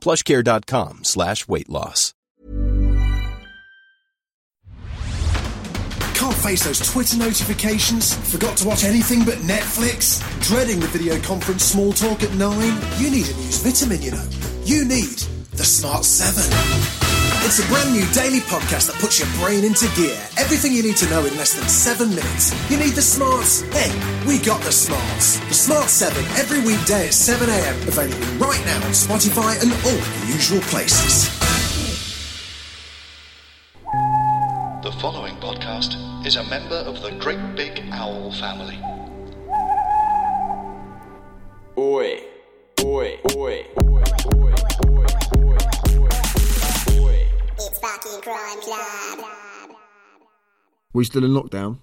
plushcare.com slash weight loss. Can't face those Twitter notifications? Forgot to watch anything but Netflix? Dreading the video conference small talk at 9? You need a news vitamin, you know. You need the Smart 7. It's a brand new daily podcast that puts your brain into gear. Everything you need to know in less than seven minutes. You need the smarts? Hey, we got the smarts. The Smart 7 every weekday at 7 a.m. Available right now on Spotify and all the usual places. The following podcast is a member of the Great Big Owl family. Oi, oi, oi, oi, oi, oi. Oi. It's fucking crime club. We still in lockdown?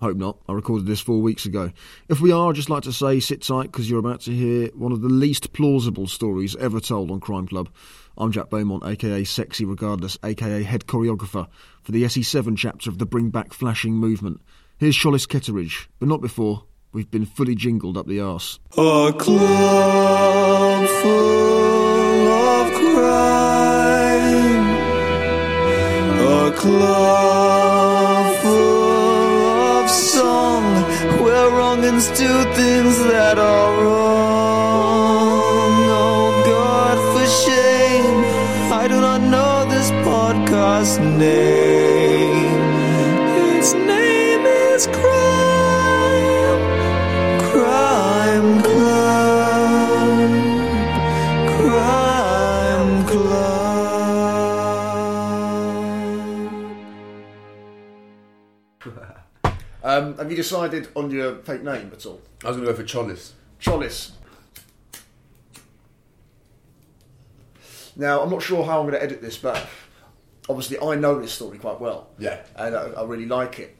Hope not. I recorded this four weeks ago. If we are, I'd just like to say sit tight because you're about to hear one of the least plausible stories ever told on Crime Club. I'm Jack Beaumont, aka Sexy Regardless, aka head choreographer for the SE7 chapter of the Bring Back Flashing movement. Here's Chollis Ketteridge, but not before. We've been fully jingled up the arse. A club full of crime. A club full of song where wrongins do things that are wrong. Oh God, for shame. I do not know this podcast name. Its name is Crime. Um, have you decided on your fake name at all? I was going to go for Chollis. Chollis. Now, I'm not sure how I'm going to edit this, but obviously I know this story quite well. Yeah. And I, I really like it.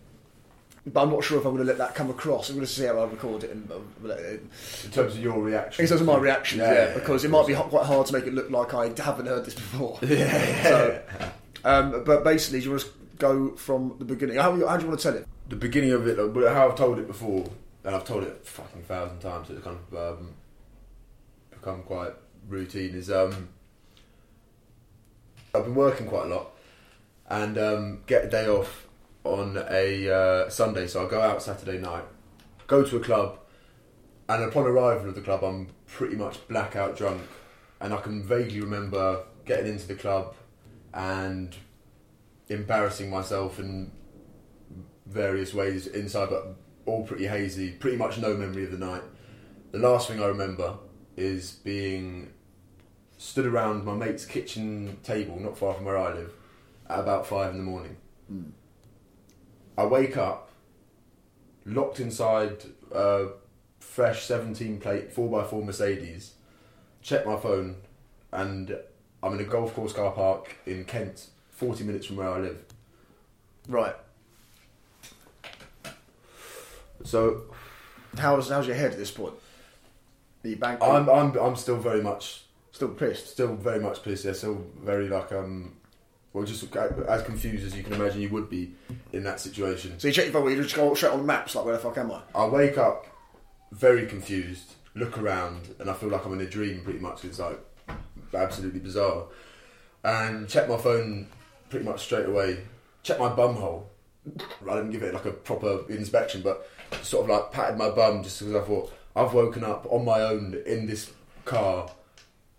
But I'm not sure if I'm going to let that come across. I'm going to see how I record it and uh, in. Terms of your reaction. In terms of my reaction, yeah, Yeah, yeah, because of it might be quite hard to make it look like I haven't heard this before. Yeah, yeah, So, um, but basically, you want to go from the beginning? How, how do you want to tell it? The beginning of it, like, how I've told it before, and I've told it a fucking thousand times, so it's kind of um, become quite routine, is um, I've been working quite a lot and um, get a day off on a uh, Sunday, so I go out Saturday night, go to a club, and upon arrival of the club, I'm pretty much blackout drunk, and I can vaguely remember getting into the club and embarrassing myself in various ways inside, but all pretty hazy. Pretty much no memory of the night. The last thing I remember is being stood around my mate's kitchen table, not far from where I live, at about five in the morning. Hmm. I wake up, locked inside a fresh 17 plate 4x4 Mercedes, check my phone, and I'm in a golf course car park in Kent, 40 minutes from where I live. Right. So How's how's your head at this point? Are you bank? I'm, I'm, I'm still very much, still pissed. still very much pissed. Yeah, still very like um, well, just as confused as you can imagine you would be in that situation. So you check your phone. You just go straight on the maps. Like where the fuck am I? I wake up very confused, look around, and I feel like I'm in a dream pretty much. It's like absolutely bizarre. And check my phone pretty much straight away. Check my bum hole. I didn't give it like a proper inspection, but sort of like patted my bum just because I thought I've woken up on my own in this car,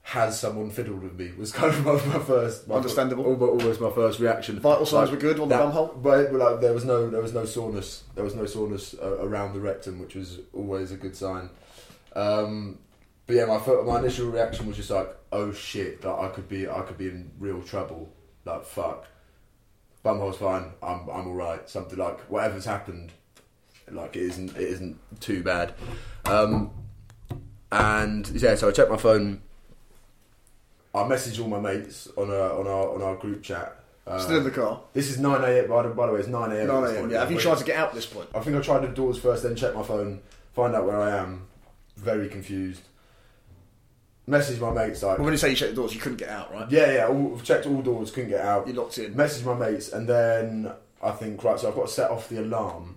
has someone fiddled with me was kind of my, my first, my, Understandable. almost, my first reaction. Vital signs were good on the that- bum hole? but like, there was no there was no soreness. There was no soreness uh, around the rectum, which was always a good sign. Um, but yeah, my my initial reaction was just like, oh shit, that I could be I could be in real trouble. Like fuck, bumhole's fine. I'm I'm all right. Something like whatever's happened, like it isn't it isn't too bad. Um, and yeah, so I checked my phone. I messaged all my mates on our on our on our group chat. Uh, Still in the car. This is nine a.m. By the, by the way, it's nine a.m. 9 this a.m. point. Yeah. Have you tried to get out at this point? I think I tried the doors first, then check my phone, find out where I am. Very confused. Message my mates like, Well, when you say you checked the doors, you couldn't get out, right? yeah, yeah. All, we've checked all doors, couldn't get out. You locked in. Message my mates, and then I think right. So I've got to set off the alarm.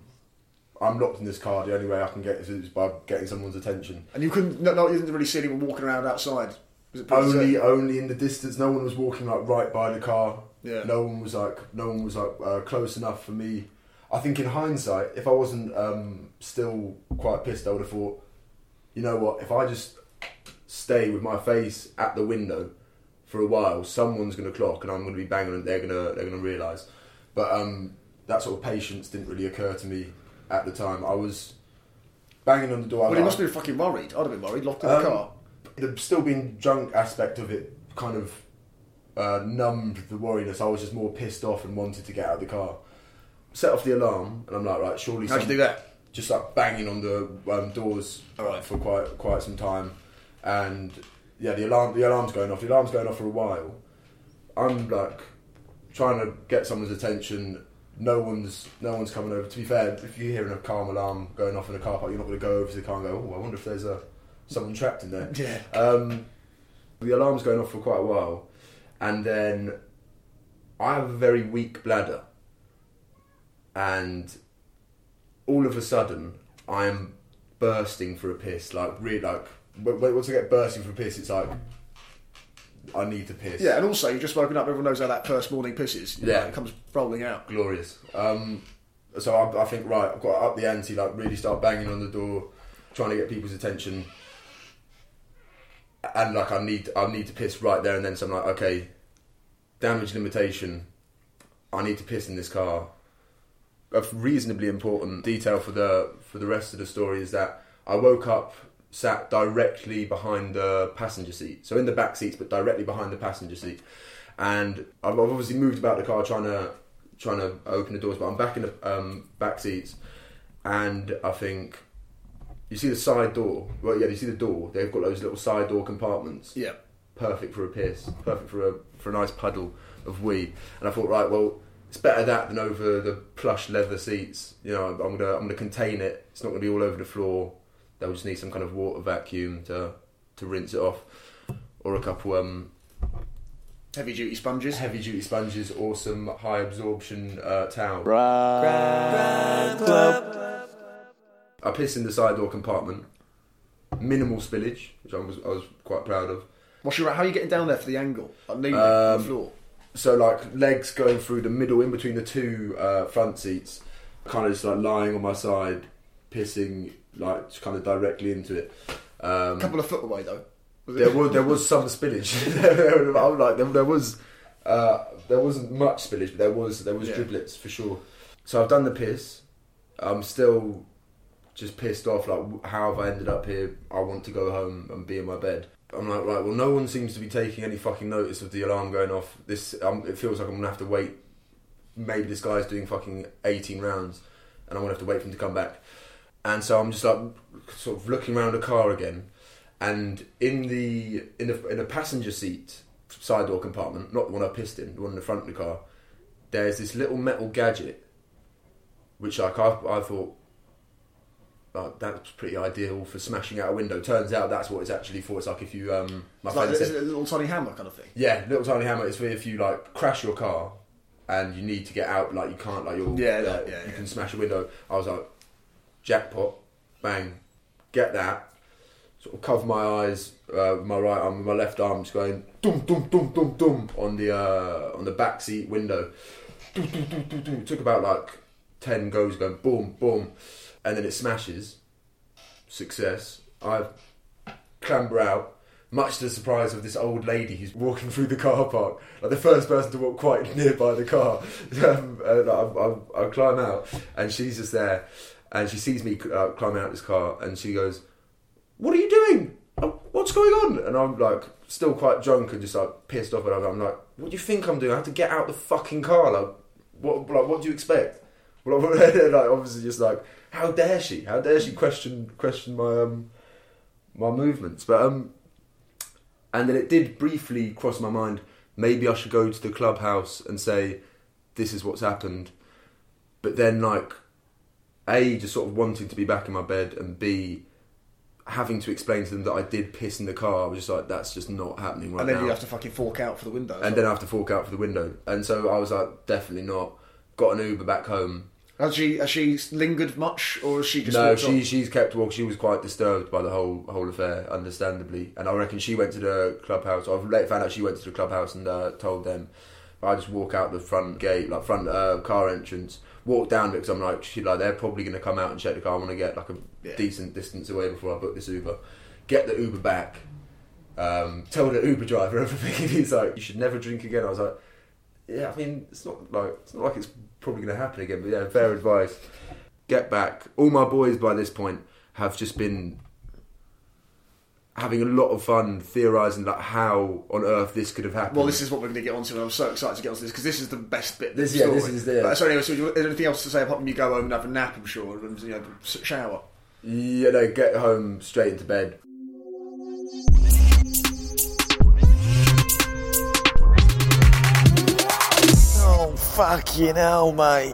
I'm locked in this car. The only way I can get is by getting someone's attention. And you couldn't. No, no, you didn't really see anyone walking around outside. Was it only deserted? only in the distance. No one was walking like right by the car. Yeah. No one was like no one was like uh, close enough for me. I think in hindsight, if I wasn't um, still quite pissed, I would have thought, you know what? If I just stay with my face at the window for a while, someone's going to clock, and I'm going to be banging, and they're going to they're going to realise. But um, that sort of patience didn't really occur to me at the time. I was banging on the door. Well, like- must have been fucking worried. I'd have been worried, locked in the um, car. The still being drunk aspect of it kind of uh, numbed the worriness. I was just more pissed off and wanted to get out of the car. Set off the alarm, and I'm like, right, surely. How'd you do that? Just like banging on the um, doors Alright. for quite quite some time, and yeah, the alarm the alarm's going off. The alarm's going off for a while. I'm like trying to get someone's attention. No one's no one's coming over. To be fair, if you're hearing a car alarm going off in a car park, you're not going to go over to the car and go, "Oh, I wonder if there's a someone trapped in there." Yeah. Um, the alarm's going off for quite a while, and then I have a very weak bladder, and all of a sudden I am bursting for a piss. Like really, like once I get bursting for a piss, it's like I need to piss. Yeah, and also you've just woken up. Everyone knows how that first morning pisses. You know, Yeah. it comes rolling out. glorious. Um, so I, I think right, I've got to up the ante, like really start banging on the door, trying to get people's attention, and like I need I need to piss right there and then. So I'm like, okay, damage limitation. I need to piss in this car. A reasonably important detail for the for the rest of the story is that I woke up sat directly behind the passenger seat, so in the back seats, but directly behind the passenger seat. And I've I've obviously moved about the car trying to trying to open the doors, but I'm back in the um, back seats, and I think you see the side door. Well, yeah, you see the door. They've got those little side door compartments. Yeah. perfect for a piss, perfect for a for a nice puddle of wee. And I thought, right, well, it's better that than over the plush leather seats. You know, I'm gonna I'm gonna contain it. It's not gonna be all over the floor. They'll just need some kind of water vacuum to to rinse it off, or a couple um Heavy duty sponges. heavy duty sponges or some high absorption uh, towel. I piss in the side door compartment. Minimal spillage, which I was I was quite proud of. What's your? How are you getting down there for the angle? I need on Um, the floor. So like legs going through the middle, in between the two uh, front seats, kind of just like lying on my side, pissing like kind of directly into it. Um, A couple of foot away though. Was it? there was there was some spillage. I was like there, there was uh, there wasn't much spillage, but there was there was Yeah. driblets for sure. So I've done the piss. I'm still just pissed off. Like how have I ended up here? I want to go home and be in my bed. I'm like right. Well, no one seems to be taking any fucking notice of the alarm going off. This um, it feels like I'm gonna have to wait. Maybe this guy's doing fucking 18 rounds, and I'm gonna have to wait for him to come back. And so I'm just like sort of looking around the car again, and in the in the in a passenger seat side door compartment, not the one I pissed in, the one in the front of the car, there's this little metal gadget, which like I, I thought. That's pretty ideal for smashing out a window. Turns out that's what it's actually for. It's like if you, um, my It's like, friend is it a little tiny hammer kind of thing? yeah, little tiny hammer. It's for if you like crash your car and you need to get out, like you can't, like you're, Yeah, uh, that- yeah, you yeah. can smash a window. I was like, jackpot, bang, get that. Sort of cover my eyes, uh, with my right arm, with my left arm, just going dum dum dum dum dum on the uh, on the back seat window. Dum, dum, dum, dum, dum. Took about like ten goes, going boom boom, and then it smashes. Success. I clamber out, much to the surprise of this old lady who's walking through the car park, like the first person to walk quite nearby the car. Um, I, I, I climb out, and she's just there, and she sees me uh, climbing out this car, and she goes, "What are you doing? Oh, What's going on?" And I'm like, still quite drunk and just like pissed off, and I'm like, "What do you think I'm doing? I have to get out the fucking car. Like, what? Like, what do you expect?" Like obviously, just like, how dare she? How dare she question question my um my movements? But um, and then it did briefly cross my mind. Maybe I should go to the clubhouse and say, "This is what's happened." But then, like, a just sort of wanting to be back in my bed, and b having to explain to them that I did piss in the car. I was just like, "That's just not happening right and then now." you have to fucking fork out for the window. and then I have to fork out for the window. And so I was like, definitely not. Got an Uber back home. has she has she lingered much, or has she just no, she on? she's kept walk. She was quite disturbed by the whole whole affair, understandably. And I reckon she went to the clubhouse. I've later found out she went to the clubhouse and uh, told them. I just walk out the front gate, like front uh, car entrance, walk down because I'm like, she like they're probably going to come out and check the car. I want to get like a Yeah. decent distance away before I book this Uber. Get the Uber back. Um, tell the Uber driver everything. And he's like, you should never drink again. I was like, yeah, I mean, it's not like it's not like it's probably going to happen again. But yeah, fair advice. Get back. All my boys by this point have just been having a lot of fun theorising like how on earth this could have happened. Well, this is what we're going to get onto, and I'm so excited to get onto this because this is the best bit. of This- the yeah, this is the- But, so anyway, so is there anything else to say apart from you go home and have a nap? I'm sure, and you know, s- shower. yeah, no, get home straight into bed. Oh, fucking hell, mate.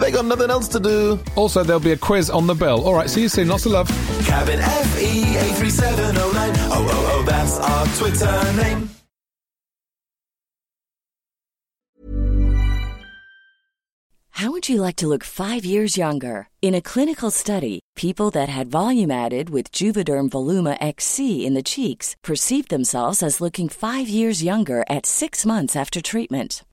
they got nothing else to do. Also, there'll be a quiz on the bill. All right, see you soon. Lots of love. Cabin FE 83709. Oh, oh, oh, that's our Twitter name. How would you like to look five years younger? In a clinical study, people that had volume added with Juvederm Voluma XC in the cheeks perceived themselves as looking five years younger at six months after treatment.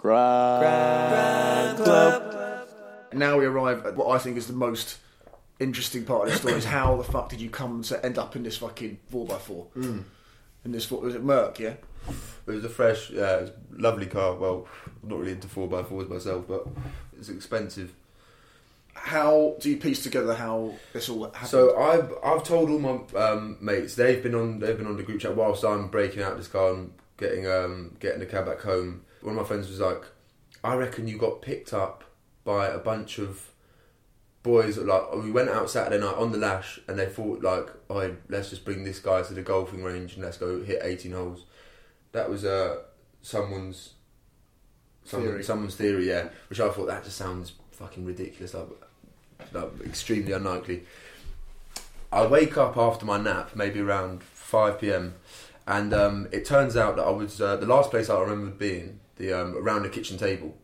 Grand Club. Now we arrive at what I think is the most interesting part of the story: is how the fuck did you come to end up in this fucking four x four? in this. Was it Merc? Yeah. It was a fresh, yeah, it was a lovely car. Well, I'm not really into four x fours myself, but it's expensive. How do you piece together how this all happened? So I've I've told all my um, mates they've been on they've been on the group chat whilst I'm breaking out this car and getting um, getting the cab back home. One of my friends was like, "I reckon you got picked up by a bunch of boys. Like we went out Saturday night on the lash, and they thought like, oh, let's just bring this guy to the golfing range and let's go hit 18 holes." That was uh, someone's someone, Theory. someone's theory, yeah. Which I thought that just sounds fucking ridiculous, like, like extremely unlikely. I wake up after my nap, maybe around five pm, and um, it turns out that I was uh, the last place I remember being the um, around the kitchen table.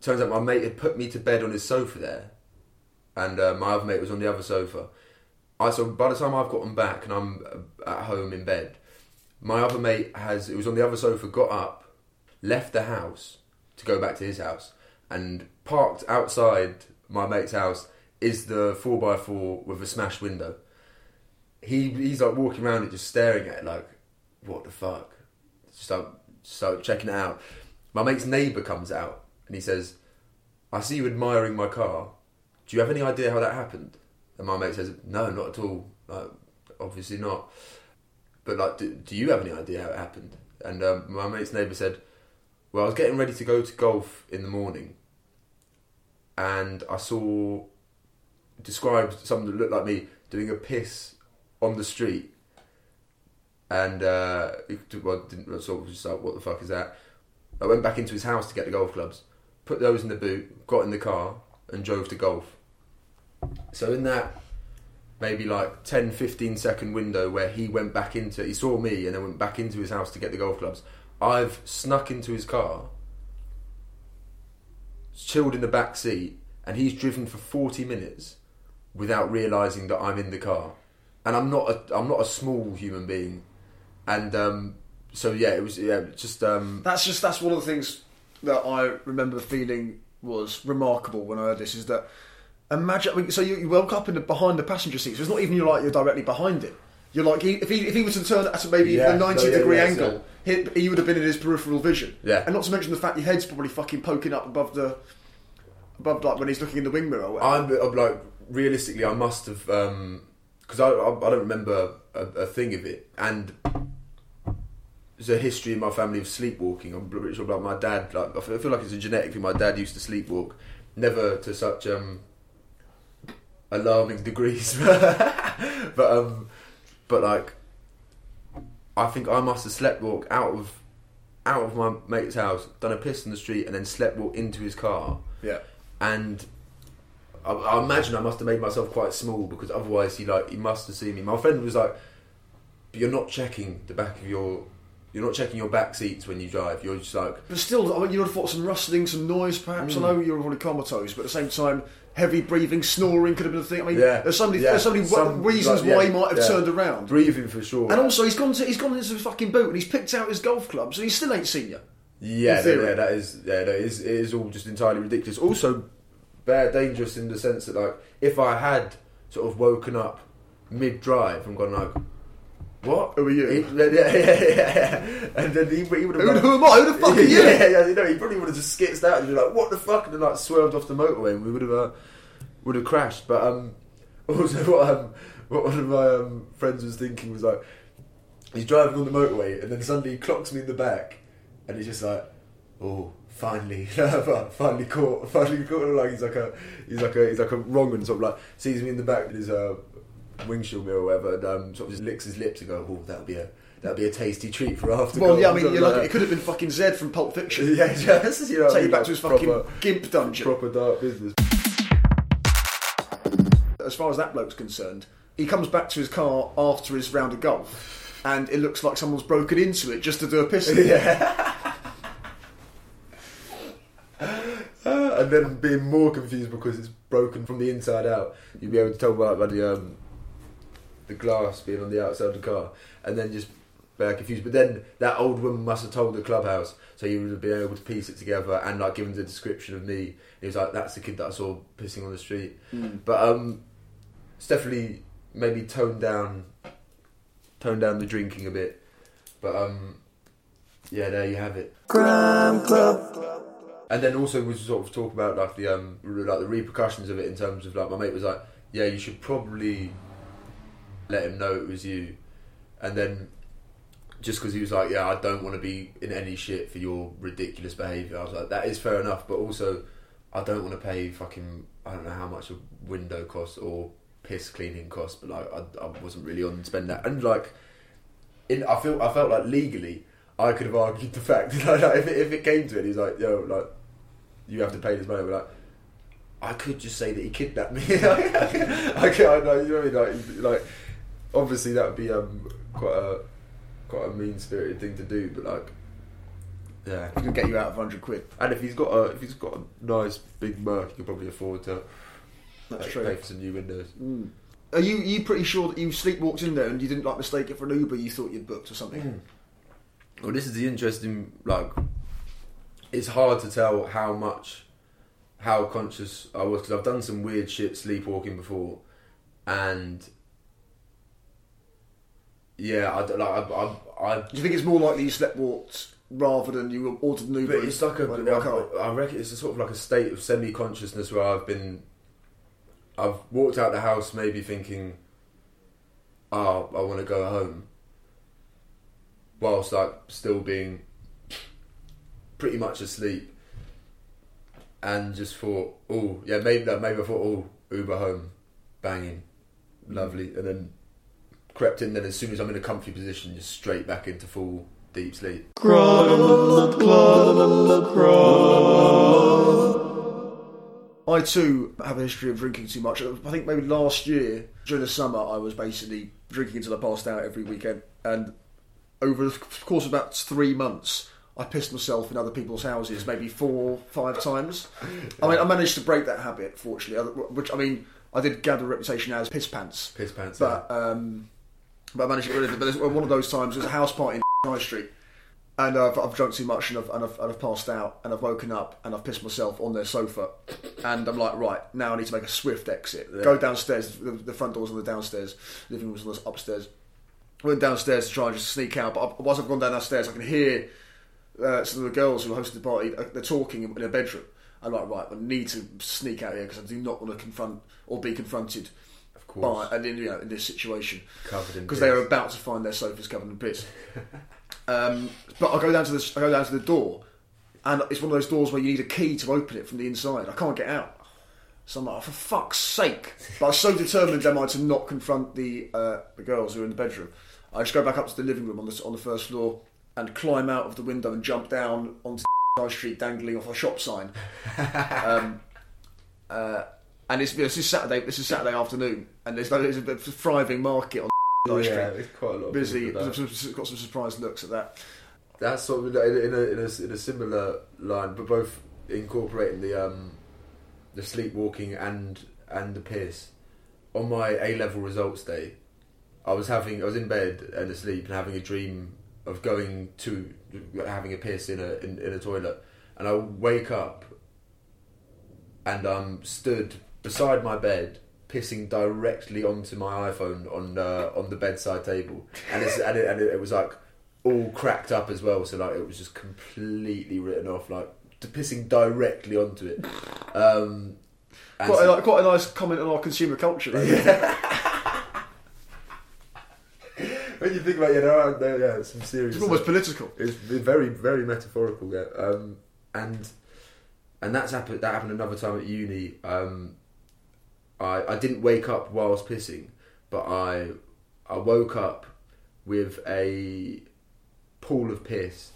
Turns out my mate had put me to bed on his sofa there, and uh, my other mate was on the other sofa. I so by the time I've gotten back and I'm uh, at home in bed, my other mate has it was on the other sofa, got up, left the house to go back to his house, and parked outside my mate's house is the four x four with a smashed window. He he's like walking around it, just staring at it, like, what the fuck? Just Start start checking it out. My mate's neighbour comes out and he says, "I see you admiring my car. Do you have any idea how that happened?" And my mate says, "No, not at all. Like, obviously not." But like, do, do you have any idea how it happened? And um, my mate's neighbour said, "Well, I was getting ready to go to golf in the morning, and I saw described someone that looked like me doing a piss on the street, and uh, well, didn't sort of just like, what the fuck is that? I went back into his house to get the golf clubs, put those in the boot, got in the car, and drove to golf. So in that maybe like 10 15 second window where he went back into he saw me and then went back into his house to get the golf clubs i've snuck into his car chilled in the back seat and he's driven for 40 minutes without realizing that i'm in the car and i'm not a i'm not a small human being and um so yeah it was yeah just um That's just that's one of the things that I remember feeling was remarkable when I heard this. Is that imagine? I mean, so you, you woke up in the behind the passenger seat. So it's not even you're like you're directly behind it. You're like he, if he if he was to turn at maybe Yeah, a ninety yeah, degree yeah, angle, he, he would have been in his peripheral vision. Yeah. and not to mention the fact your head's probably fucking poking up above the above like when he's looking in the wing mirror. I'm, I'm like realistically, I must have because I, I I don't remember a, a thing of it, and there's a history in my family of sleepwalking. I'm pretty sure about my dad. Like I feel I feel like it's a genetic thing. My dad used to sleepwalk, never to such um, alarming degrees, but um, but like I think I must have sleptwalked out of out of my mate's house, done a piss in the street, and then sleptwalked into his car yeah. and I, I imagine I must have made myself quite small because otherwise he like he must have seen me. My friend was like, "But you're not checking the back of your, you're not checking your back seats when you drive. You're just like, But still, I mean, you would have thought some rustling, some noise, perhaps. Mm. I know you're already comatose, but at the same time, heavy breathing, snoring could have been a thing. I mean, yeah, there's so many, yeah, there's so many some- reasons like, yeah, why he might have turned around. breathing for sure. And also, he's gone to he's gone into his fucking boot and he's picked out his golf clubs and he still ain't seen you. yeah, theory. yeah, that is yeah, that is it is all just entirely ridiculous. Also, bad, dangerous in the sense that like if I had sort of woken up mid drive and gone like. What? Who are you? He- yeah, yeah, yeah, yeah. And then he, he would have. Who- like- who am I? Who the fuck are you? Yeah, yeah, you know, he probably would have just skitzed out and be like, "What the fuck?" and then like swerved off the motorway, and we would have uh, would have crashed. But um, also what um, what one of my um, friends was thinking was like, he's driving on the motorway, and then suddenly he clocks me in the back, and he's just like, "Oh." Finally, finally caught, finally caught. Like he's like a, he's like a, he's like a wrong and sort of like sees me in the back with his uh, windshield mirror or whatever, and um, sort of just licks his lips and go, "Oh, that'll be a that'll be a tasty treat for after." Well, yeah, I mean, you're like, it could have been fucking Zed from Pulp Fiction. Yeah, just you know, Take you back to his fucking gimp dungeon. proper dark business. As far as that bloke's concerned, he comes back to his car after his round of golf, and it looks like someone's broken into it just to do a piss. it. Uh, and then being more confused because it's broken from the inside out. You'd be able to tell by, by the um, the glass being on the outside of the car, and then just very confused. But then that old woman must have told the clubhouse, so you would have been able to piece it together and like given the description of me. He was like, "That's the kid that I saw pissing on the street." Mm. But um, it's definitely maybe toned down, toned down the drinking a bit. But um, yeah, there you have it. Crime Club. And then also we sort of talk about like the um like the repercussions of it in terms of like my mate was like, yeah, you should probably let him know it was you, and then just because he was like, yeah, I don't want to be in any shit for your ridiculous behaviour. I was like, that is fair enough, but also I don't want to pay fucking I don't know how much a window costs or piss cleaning costs, but like I, I wasn't really on spend that, and like in I feel I felt like legally I could have argued the fact that like, if, it, if it came to it, he's like, yo, like you have to pay this money. But like, I could just say that he kidnapped me. I I know, you know what I mean? Like, like, obviously that would be um quite a quite a mean spirited thing to do, but like, yeah, he can get you out of hundred quid. And if he's got a if he's got a nice big Merc, he can probably afford to That's pay, true. pay for some new windows. Mm. Are you you pretty sure that you sleepwalked in there and you didn't like mistake it for an Uber? You thought you'd booked or something? Well, this is the interesting like. It's hard to tell how much, how conscious I was because I've done some weird shit sleepwalking before, and yeah, I don't- like I, I, I Do you think it's more likely you sleepwalked rather than you ordered an Uber? But it's like a, I, I reckon it's a sort of like a state of semi consciousness where I've been, I've walked out the house maybe thinking, oh, I want to go home, whilst like still being pretty much asleep, and just thought, oh yeah, maybe that maybe I thought, oh Uber home, banging, mm. lovely, and then crept in. Then as soon as I'm in a comfy position, just straight back into full deep sleep. I too have a history of drinking too much. I think maybe last year during the summer I was basically drinking until I passed out every weekend, and over the course of about three months. I pissed myself in other people's houses maybe four, five times. I mean, I managed to break that habit, fortunately. Which I mean, I did gather a reputation as piss pants. Piss pants, But um, but I managed to get rid of it. But there's one of those times. There's a house party in High Street, and I've, I've drunk too much and I've, and, I've, and I've passed out and I've woken up and I've pissed myself on their sofa, and I'm like, right now I need to make a swift exit. Yeah. Go downstairs. The, the front door's on the downstairs. Living room's on the upstairs. I went downstairs to try and just sneak out, but I- once I've gone down downstairs, I can hear uh, some of the girls who hosted the party. uh, They're talking in a bedroom. I'm like, right, I need to sneak out here because I do not want to confront or be confronted. By and in, you know, in this situation, Covered in because they are about to find their sofas covered in piss. um, but I go down to the I go down to the door, and it's one of those doors where you need a key to open it from the inside. I can't get out. So I'm like, oh, for fuck's sake! But I was so determined am I to not confront the uh, the girls who are in the bedroom. I just go back up to the living room on the on the first floor and climb out of the window and jump down onto High Street, dangling off a shop sign. um, uh, and it's this is Saturday. This is Saturday afternoon, and there's, there's a thriving market on Yeah, there's quite a lot of busy. people about. Some- got some surprised looks at that. That's sort of in a, in a, in a, similar line, but both incorporating the um, the sleepwalking and and the piss. On my A level results day, I was having I was in bed and asleep and having a dream of going to having a piss in a in, in a toilet, and I wake up and I'm stood beside my bed pissing directly onto my iPhone on uh, on the bedside table, and it's, and, it, and it, it was like all cracked up as well. So like it was just completely written off, like to pissing directly onto it. Um, Quite, so- a, quite a nice comment on our consumer culture. Though. when you think about it, you know, there- yeah, some serious. It's almost stuff. political. It's very, very metaphorical. Yeah, um, and and that's happened. That happened another time at uni. Um, I I didn't wake up whilst pissing, but I I woke up with a pool of piss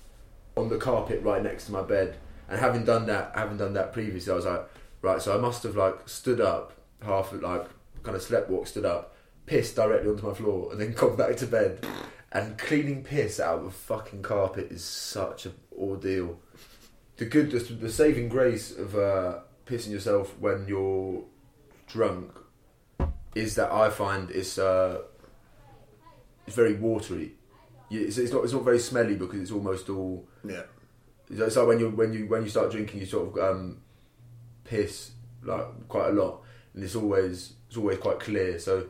on the carpet right next to my bed. And having done that, having done that previously, I was like, right. So I must have like stood up, half of like kind of sleptwalk, stood up, pissed directly onto my floor, and then gone back to bed. And cleaning piss out of a fucking carpet is such an ordeal. The good, the, the saving grace of uh, pissing yourself when you're drunk is that I find it's uh, it's very watery. It's, it's not it's not very smelly because it's almost all Yeah. It's like when you when you when you start drinking, you sort of um, piss like quite a lot, and it's always it's always quite clear. So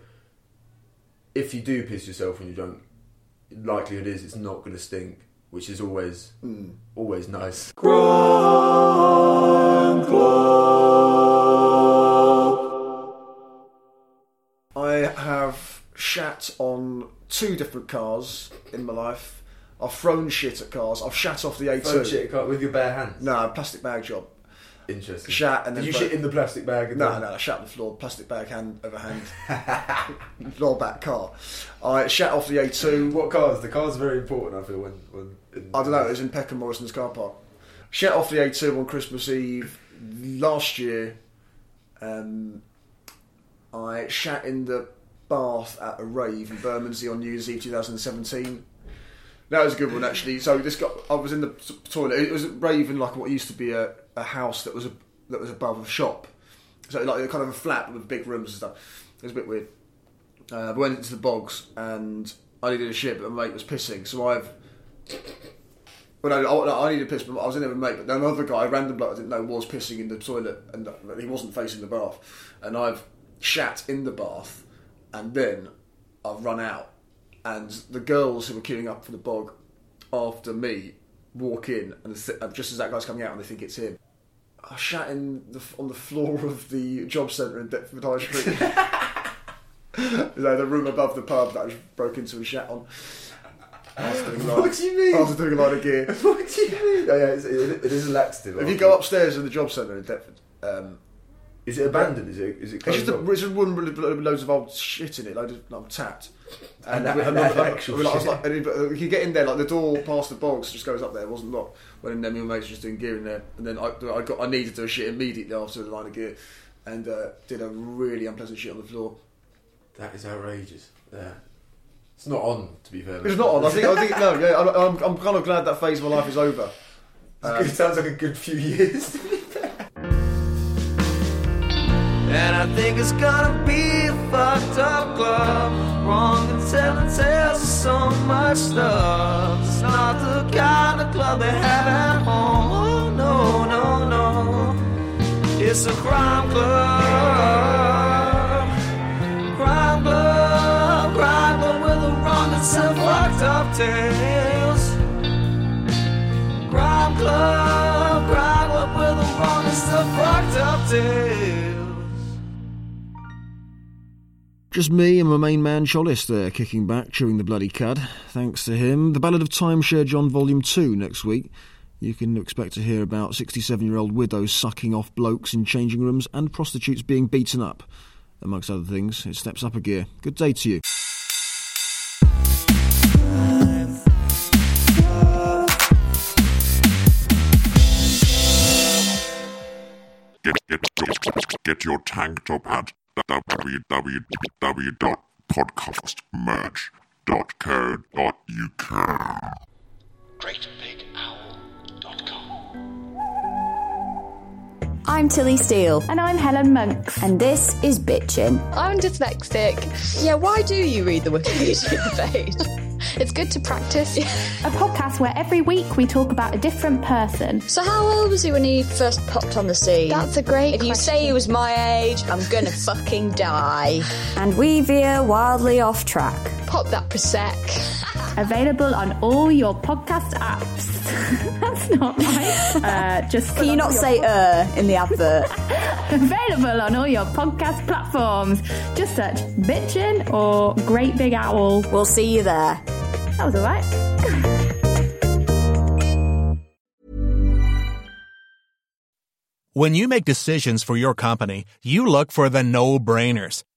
if you do piss yourself when you're drunk, likelihood is it's not going to stink, which is always Mm. always nice. I shat on two different cars in my life. I've thrown shit at cars. I've shat off the A2. Thrown shit at with your bare hands. No, plastic bag job. Interesting. Shat and Did then you throw- shit in the plastic bag? and No, then- no, I shat on the floor, plastic bag hand over hand, floor back car. I shat off the A2. What cars? The cars are very important. I feel when when. In, I don't know. It was in Peckham Morrison's car park. Shat off the A2 on Christmas Eve last year. Um, I shat in the bath at a rave in Bermondsey on New Year's Eve 2017. That was a good one actually. So this got I was in the toilet. It was in like what used to be a, a house that was a, that was above a shop. So like kind of a flat with big rooms and stuff. It was a bit weird. Uh, we went into the bogs and I needed a shit, but my mate was pissing. So I've well, no, I, I needed a piss, but I was in there with mate. But then another guy, random bloke I didn't know, was pissing in the toilet, and he wasn't facing the bath. And I've shat in the bath, and then I've run out, and the girls who were queuing up for the bog after me walk in, and th- just as that guy's coming out, and they think it's him. I shat in the, on the floor of the job centre in Deptford High Street. you know, the room above the pub that I broke into and shat on. What do you mean? After doing a lot of gear. What do you mean? Yeah, it's, it, it is a laxative. If you go upstairs in the job centre in Deptford, um, is it abandoned? Is it? Is it? It's just a, off? it's a room with lo- loads of old shit in it, loads of like, tapped. And we- that- like, that actual we- like, I was shit. like- and you- you get in there, like the door past the box just goes up there. It wasn't locked. When in there, my mates were just doing gear in there, and then I, I got I needed to shit immediately after the line of gear, and uh, did a really unpleasant shit on the floor. That is outrageous. Yeah. It's not on, to be fair. It's not on. I think I think no. Yeah, I'm, I'm, I'm kind of glad that phase of my life is over. Um, it sounds like a good few years. And I think it's gonna be a fucked up club. Wrong and telling tales of so much stuff. It's not the kind of club they have at home. Oh, no, no, no. It's a crime club. Crime club, crime club with a wrong and some fucked up tales. Crime club, crime club with a wrong and some fucked up tales. Just me and my main man Chollis there, kicking back, chewing the bloody cud. Thanks to him. The Ballad of Timeshare John Volume 2 next week. You can expect to hear about 67 year old widows sucking off blokes in changing rooms and prostitutes being beaten up. Amongst other things, it steps up a gear. Good day to you. Get, get, get, your tank top at www.podcastmerch.co.uk. I'm Tilly Steele. And I'm Helen Monks. And this is Bitchin'. I'm dyslexic. Yeah, why do you read the Wikipedia page? it's good to practice. A podcast where every week we talk about a different person. So, how old was he when he first popped on the scene? That's a great If you say he was my age, I'm gonna fucking die. And we veer wildly off track. Pop that Prosec. Available on all your podcast apps. That's not right. Uh, just Can you not say uh in the advert? Available on all your podcast platforms. Just search Bitchin' or Great Big Owl. We'll see you there. That was alright. When you make decisions for your company, you look for the no-brainers.